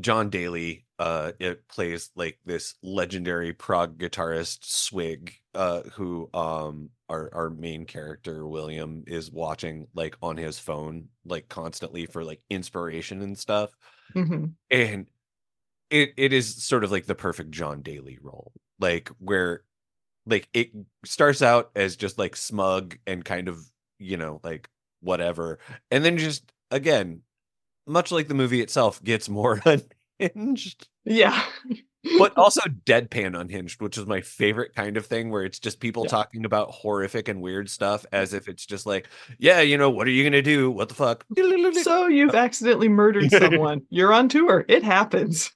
Jon Daly uh it plays like this legendary prog guitarist Swig uh who um our our main character William is watching like on his phone like constantly for like inspiration and stuff Mhm. and it it is sort of like the perfect Jon Daly role like where like it starts out as just like smug and kind of you know like whatever and then just again much like the movie itself gets more unhinged Yeah. but also deadpan unhinged which is my favorite kind of thing where it's just people Yeah. talking about horrific and weird stuff as if it's just like yeah you know what are you gonna do what the fuck So you've accidentally murdered someone. You're on tour. It happens.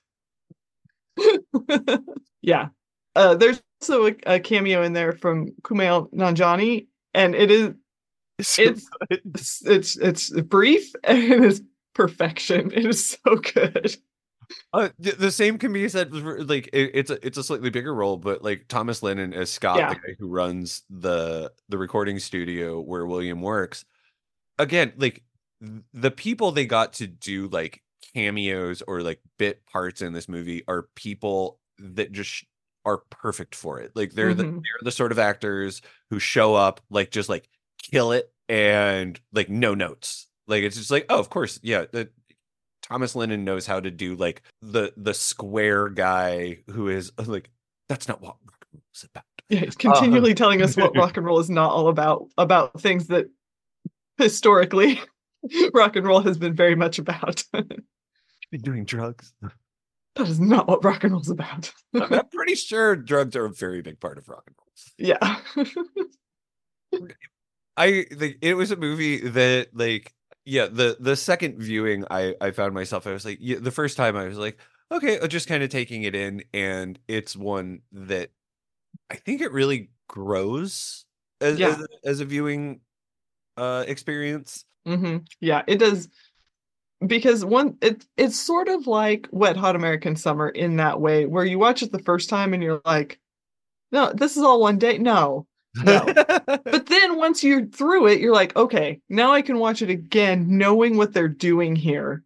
yeah. Uh, there's also a, a cameo in there from Kumail Nanjiani, and it is it's it's it's, it's brief and it is perfection. It is so good. Uh, the same can be said like it, it's a it's a slightly bigger role, but like Thomas Lennon as Scott, Yeah. the guy who runs the the recording studio where William works. Again, like the people they got to do like cameos or like bit parts in this movie are people that just are perfect for it. Like they're the Mhm. they're the sort of actors who show up like just like kill it and like no notes. Like it's just like oh of course yeah the, Thomas Lennon knows how to do like the the square guy who is like that's not what rock and roll is about. Yeah, he's continually telling us what rock um. and roll is not all about, about things that historically rock and roll has been very much about. Been doing drugs. That is not what rock and roll is about. I'm I'm pretty sure drugs are a very big part of rock and roll. yeah. I think it was a movie that like yeah the the second viewing I I found myself I was like yeah, the first time I was like okay uh, just kind of taking it in and it's one that I think it really grows as Yeah. as, a, as a viewing uh experience. hmm Yeah, it does because one it it's sort of like Wet Hot American Summer in that way, where you watch it the first time and you're like, no, this is all one day. No. No. But then once you're through it, you're like, okay, now I can watch it again, knowing what they're doing here.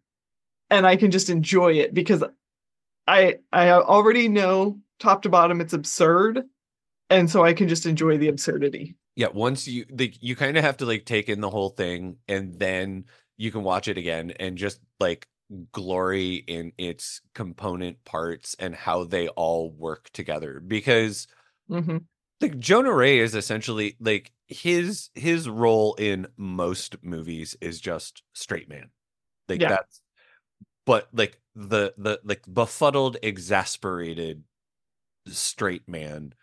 And I can just enjoy it because I I already know top to bottom it's absurd. And so I can just enjoy the absurdity. yeah, once you like you kind of have to like take in the whole thing and then you can watch it again and just like glory in its component parts and how they all work together because hmm like Jonah Ray is essentially like his his role in most movies is just straight man. Like Yeah. that's but like the the like befuddled, exasperated straight man,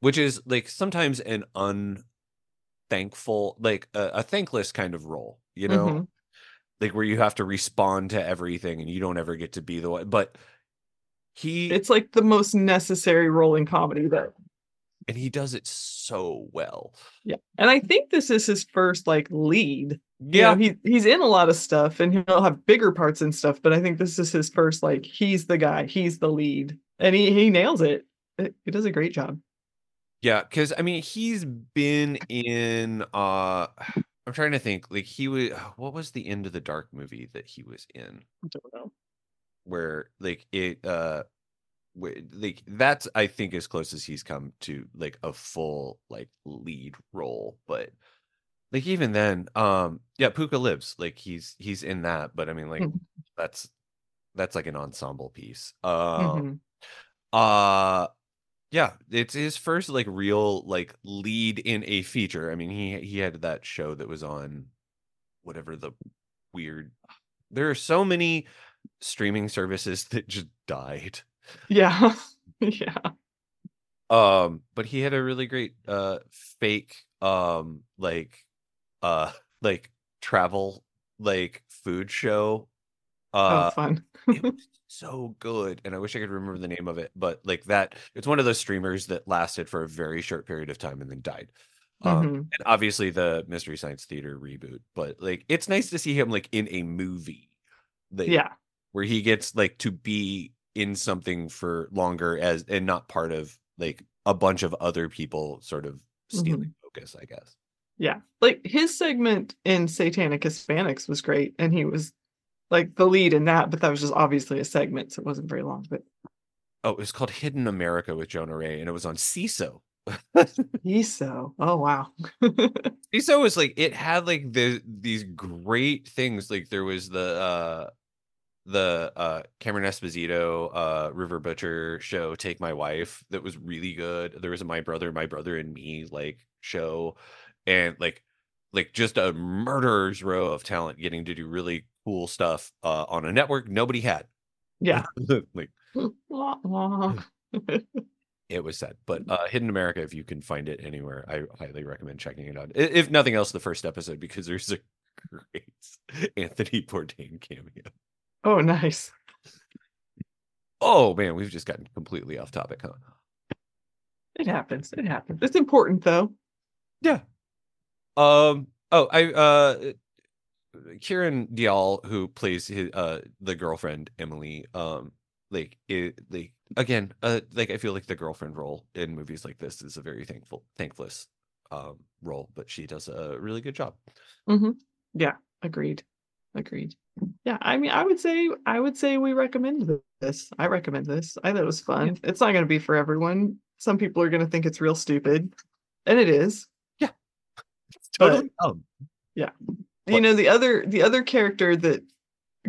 which is like sometimes an unthankful, like a, a thankless kind of role, you know, Mhm. like where you have to respond to everything and you don't ever get to be the one. But he It's like the most necessary role in comedy that and he does it so well. Yeah. And I think this is his first like lead. You Yeah, know, he he's in a lot of stuff and he'll have bigger parts and stuff, but I think this is his first like he's the guy, he's the lead. And he he nails it. It- He does a great job. Yeah, because I mean he's been in uh I'm trying to think like he was what was the end of the dark movie that he was in I don't know. where like it uh like that's I think as close as he's come to like a full like lead role but like even then um yeah Pooka lives like he's he's in that but I mean like Mhm. that's that's like an ensemble piece um Mhm. uh yeah, it's his first like real like lead in a feature. I mean, he he had that show that was on whatever the weird there are so many streaming services that just died. Yeah. yeah. Um, but he had a really great uh fake um like uh like travel like food show. Uh oh, fun. it was so good and i wish i could remember the name of it but like that it's one of those streamers that lasted for a very short period of time and then died um, Mhm. and obviously the mystery science theater reboot but like it's nice to see him like in a movie that, Yeah. where he gets like to be in something for longer as and not part of like a bunch of other people sort of stealing focus i guess Yeah. Like his segment in Satanic Hispanics was great and he was like the lead in that, but that was just obviously a segment, so it wasn't very long. But oh it was called hidden america with jonah ray and it was on Seeso. he's so oh wow. Seeso was like it had like the these great things. Like there was the uh the uh Cameron Esposito uh River Butcher show Take My Wife that was really good. There was a My Brother, My Brother and Me like show and like like just a murderer's row of talent getting to do really cool stuff uh on a network nobody had. yeah. like it was sad. But uh Hidden America, if you can find it anywhere, I highly recommend checking it out. If nothing else, the first episode because there's a great Anthony Bourdain cameo. Oh nice. Oh man, we've just gotten completely off topic, huh? It happens. It happens. It's important though. Yeah. Um. Oh, I uh, Kiran Deol, who plays his uh the girlfriend Emily. Um, like it like again, uh, like I feel like the girlfriend role in movies like this is a very thankful, thankless um role, but she does a really good job. hmm Yeah, agreed. Agreed. Yeah, I mean, I would say, I would say we recommend this. I recommend this. I thought it was fun. It's not going to be for everyone. Some people are going to think it's real stupid, and it is. It's totally dumb. Yeah. You know, the other, the other character that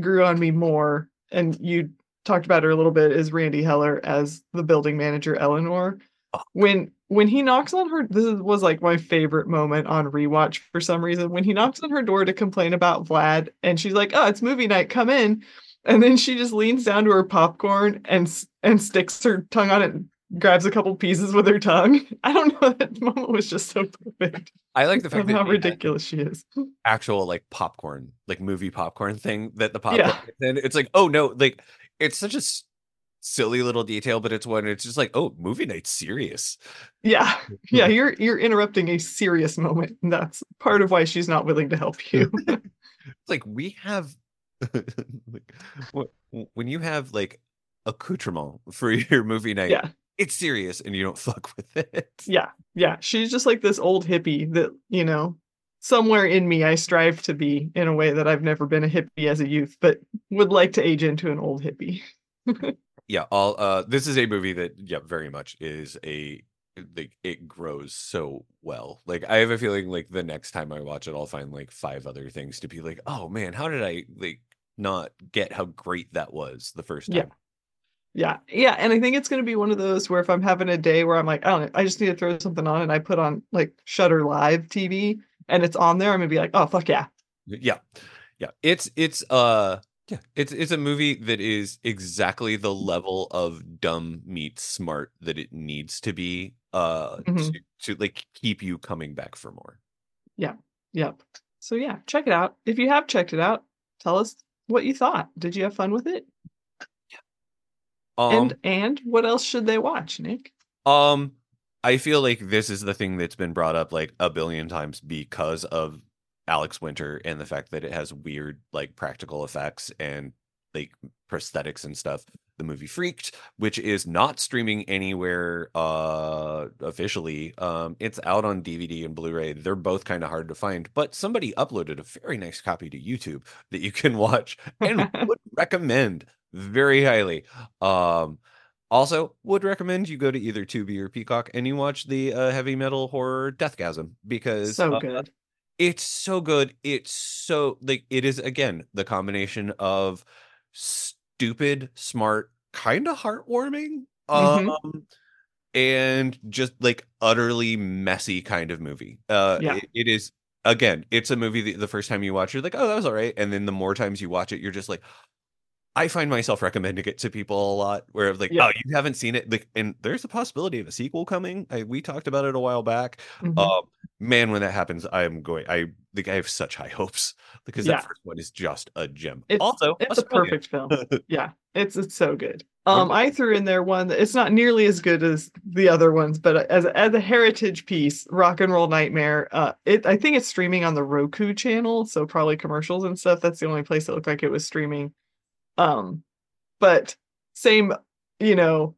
grew on me more, and you talked about her a little bit, is Randee Heller as the building manager, Eleanor. Oh. When when he knocks on her, this was like my favorite moment on rewatch for some reason. When he knocks on her door to complain about Vlad, and she's like, "Oh, it's movie night, come in," and then she just leans down to her popcorn and and sticks her tongue on it, and grabs a couple pieces with her tongue. I don't know. That moment was just so perfect. I like the fact that how ridiculous she is. actual like popcorn, like movie popcorn thing that the popcorn Yeah. then it's like, oh no, like it's such a silly little detail, but it's one it's just like, oh, movie night's serious. Yeah. Yeah, you're you're interrupting a serious moment. And that's part of why she's not willing to help you. It's like we have like, when you have like accoutrement for your movie night, yeah. it's serious and you don't fuck with it. Yeah. Yeah. She's just like this old hippie that, you know, somewhere in me I strive to be in a way that I've never been a hippie as a youth, but would like to age into an old hippie. Yeah, all uh this is a movie that yeah, very much is a like it grows so well. Like I have a feeling like the next time I watch it I'll find like five other things to be like, "Oh man, how did I like not get how great that was the first time?" Yeah. time?" Yeah. Yeah. And I think it's going to be one of those where if I'm having a day where I'm like, I don't know, I just need to throw something on and I put on like Shudder Live TV and it's on there, I'm going to be like, oh, fuck yeah. Yeah. Yeah. It's it's uh yeah, it's it's a movie that is exactly the level of dumb meets smart that it needs to be uh Mhm. to, to like keep you coming back for more. Yeah. Yep. So yeah, check it out. If you have checked it out, tell us what you thought. Did you have fun with it? Um and and what else should they watch, Nick? Um, I feel like this is the thing that's been brought up like a billion times because of Alex Winter and the fact that it has weird like practical effects and like prosthetics and stuff. The movie Freaked, which is not streaming anywhere uh officially. Um it's out on DVD and Blu-ray. They're both kind of hard to find, but somebody uploaded a very nice copy to YouTube that you can watch and would recommend very highly. Um also, would recommend you go to either Tubi or Peacock and you watch the uh, heavy metal horror Deathgasm because So uh, good. It's so good. It's so like it is again the combination of stupid, smart, kind of heartwarming, Mhm. um, and just like utterly messy kind of movie. Uh, Yeah. it- it is again. It's a movie that the first time you watch, you're like, oh, that was all right, and then the more times you watch it, you're just like. I find myself recommending it to people a lot where like, Yeah. oh, you haven't seen it. Like, and there's a possibility of a sequel coming. I, we talked about it a while back. Mhm. Um, man, when that happens, I am going. I think I have such high hopes because Yeah. that first one is just a gem. It's also, it's a perfect film. Yeah, it's it's so good. Um, I threw in there one that it's not nearly as good as the other ones, but as as a heritage piece, Rock and Roll Nightmare. Uh, it I think it's streaming on the Roku channel, so probably commercials and stuff. That's the only place it looked like it was streaming. Um, but same, you know,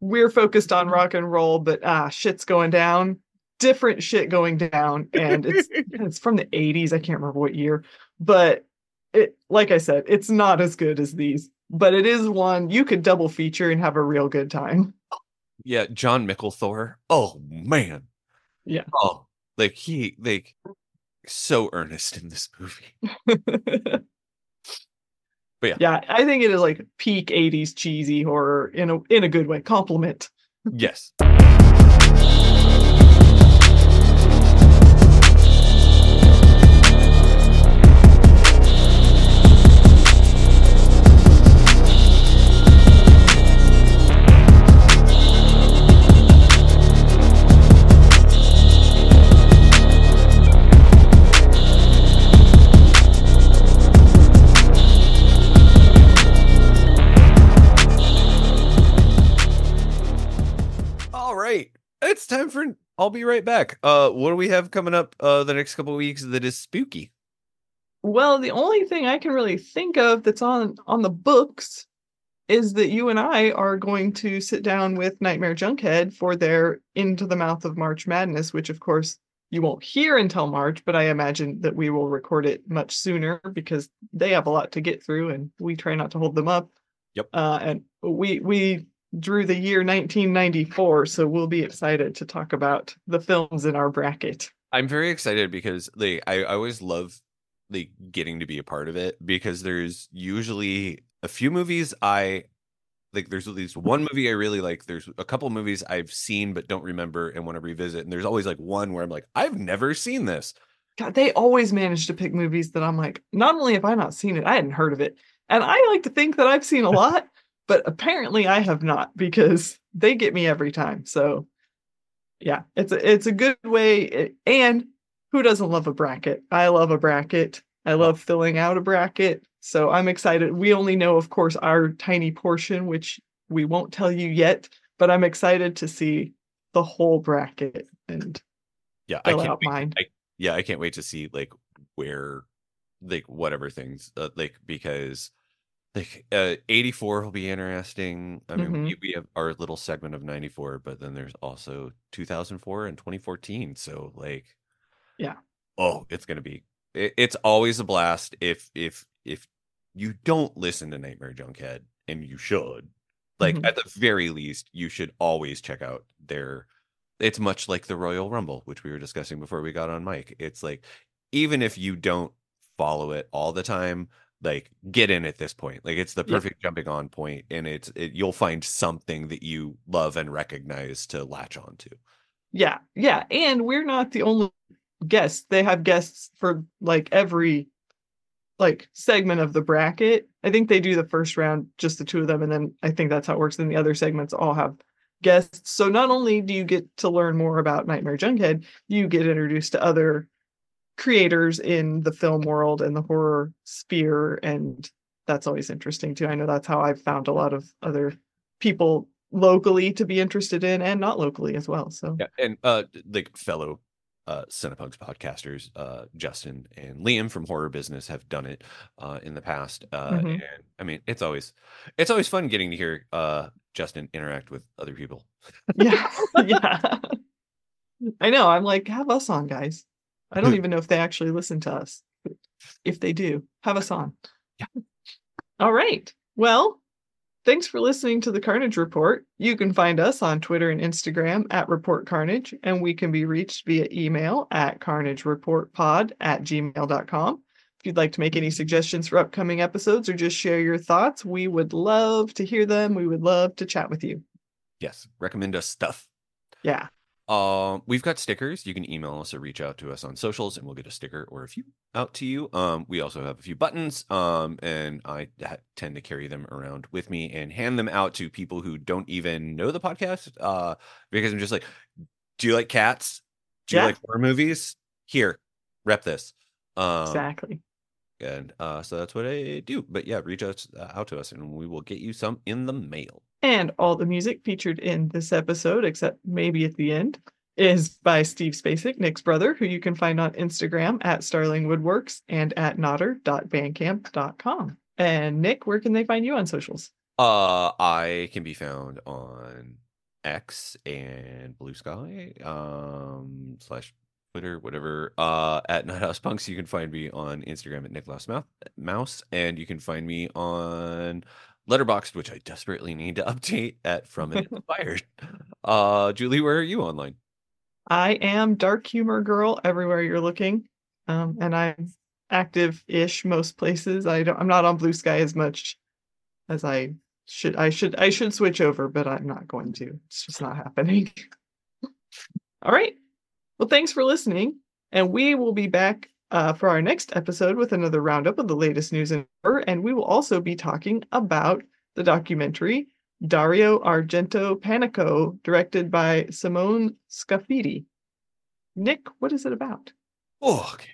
we're focused on rock and roll, but ah, shit's going down. Different shit going down, and it's it's from the '80s. I can't remember what year, but it like I said, it's not as good as these, but it is one you could double feature and have a real good time. Yeah, Jon Mikl Thor. Oh man. Yeah. Oh, like he like so earnest in this movie. But yeah, I think it is like peak 80s cheesy horror in a in a good way. Compliment. Yes. Time for I'll be right back. Uh what do we have coming up uh the next couple of weeks that is spooky? Well, the only thing I can really think of that's on on the books is that you and I are going to sit down with Nightmare Junkhead for their Into the Mouth of March Madness, which of course you won't hear until March, but I imagine that we will record it much sooner because they have a lot to get through and we try not to hold them up. Yep. Uh, and we we drew the year 1994, so we'll be excited to talk about the films in our bracket. I'm very excited because like I, I always love like getting to be a part of it because there's usually a few movies I like there's at least one movie I really like. There's a couple movies I've seen but don't remember and want to revisit. And there's always like one where I'm like, I've never seen this. God, they always manage to pick movies that I'm like, not only have I not seen it, I hadn't heard of it. And I like to think that I've seen a lot, but apparently I have not because they get me every time. So yeah, it's a it's a good way. And who doesn't love a bracket? I love a bracket. I love filling out a bracket. So I'm excited. We only know, of course, our tiny portion, which we won't tell you yet, but I'm excited to see the whole bracket and Yeah, I fill can't out wait. mine. I, yeah, I can't wait to see like where, like whatever things, uh, like because like uh 84 will be interesting. I mean, Mhm. we, we have our little segment of 94, but then there's also 2004 and 2014. So like, Yeah. oh, it's gonna be. It, it's always a blast if if if you don't listen to Nightmare Junkhead, and you should. Like Mhm. at the very least, you should always check out their it's much like the Royal Rumble, which we were discussing before we got on mic. It's like even if you don't follow it all the time, like get in at this point. Like it's the perfect jumping on point, and it's it, you'll find something that you love and recognize to latch on to. Yeah, yeah, and we're not the only guests. They have guests for like every like segment of the bracket. I think they do the first round just the two of them and then I think that's how it works. Then the other segments all have guests. So not only do you get to learn more about Nightmare Junkhead, you get introduced to other creators in the film world and the horror sphere and that's always interesting too. I know that's how I've found a lot of other people locally to be interested in and not locally as well. So Yeah, and uh like fellow uh Cinepunx podcasters, uh Justin and Liam from Horror Business have done it uh in the past. Uh Mhm. and I mean it's always it's always fun getting to hear uh Justin interact with other people. yeah yeah i know i'm like have us on guys i don't even know if they actually listen to us. If they do have us on. Yeah. all right. Well thanks for listening to the carnage report. You can find us on twitter and instagram at report carnage and we can be reached via email at carnagereportpod at gmail.com if you'd like to make any suggestions for upcoming episodes or just share your thoughts we would love to hear them. We would love to chat with you. Yes, recommend us stuff. yeah Um, we've got stickers. You can email us or reach out to us on socials, and we'll get a sticker or a few out to you. Um, we also have a few buttons. Um, and I ha- tend to carry them around with me and hand them out to people who don't even know the podcast. Uh, because I'm just like, do you like cats? Do you Yeah. like horror movies? Here, rep this. Um, exactly and uh, so that's what I do. But yeah, reach out uh, out to us, and we will get you some in the mail. And all the music featured in this episode, except maybe at the end, is by Steve Spacek, Nick's brother, who you can find on Instagram at Starling Woodworks and at nodder.bandcamp.com. And Nick, where can they find you on socials? Uh, I can be found on X and Blue Sky, um, slash Twitter, whatever. Uh, at Nighthouse Punks, you can find me on Instagram at Nick Mouse, and you can find me on Letterboxd, which I desperately need to update at From and Inspired. Uh, Julie, where are you online? I am Dark Humor Girl everywhere you're looking. Um, and I'm active-ish most places. I don't I'm not on Blue Sky as much as I should I should I should switch over, but I'm not going to. It's just not happening. All right. Well, thanks for listening. And we will be back uh, for our next episode with another roundup of the latest news and. And we will also be talking about the documentary Dario Argento Panico, directed by Simone Scafidi. Nick, what is it about? Oh, okay.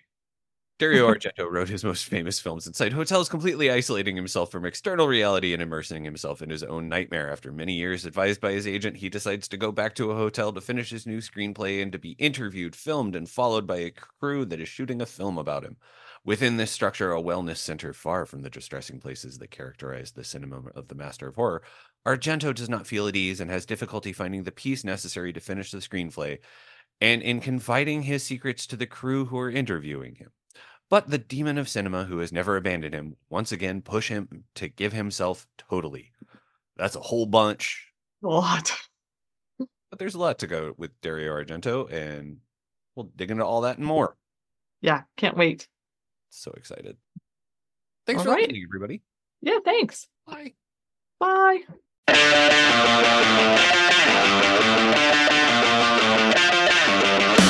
Dario Argento wrote his most famous films inside hotels, completely isolating himself from external reality and immersing himself in his own nightmare. After many years advised by his agent, he decides to go back to a hotel to finish his new screenplay and to be interviewed, filmed, and followed by a crew that is shooting a film about him. Within this structure, a wellness center far from the distressing places that characterize the cinema of the master of horror, Argento does not feel at ease and has difficulty finding the peace necessary to finish the screenplay and in confiding his secrets to the crew who are interviewing him. But the demon of cinema, who has never abandoned him, once again push him to give himself totally. That's a whole bunch, A lot. but there's a lot to go with Dario Argento, and we'll dig into all that and more. Yeah, can't wait. So excited. Thanks All for right. listening, everybody. Yeah, thanks. Bye. Bye.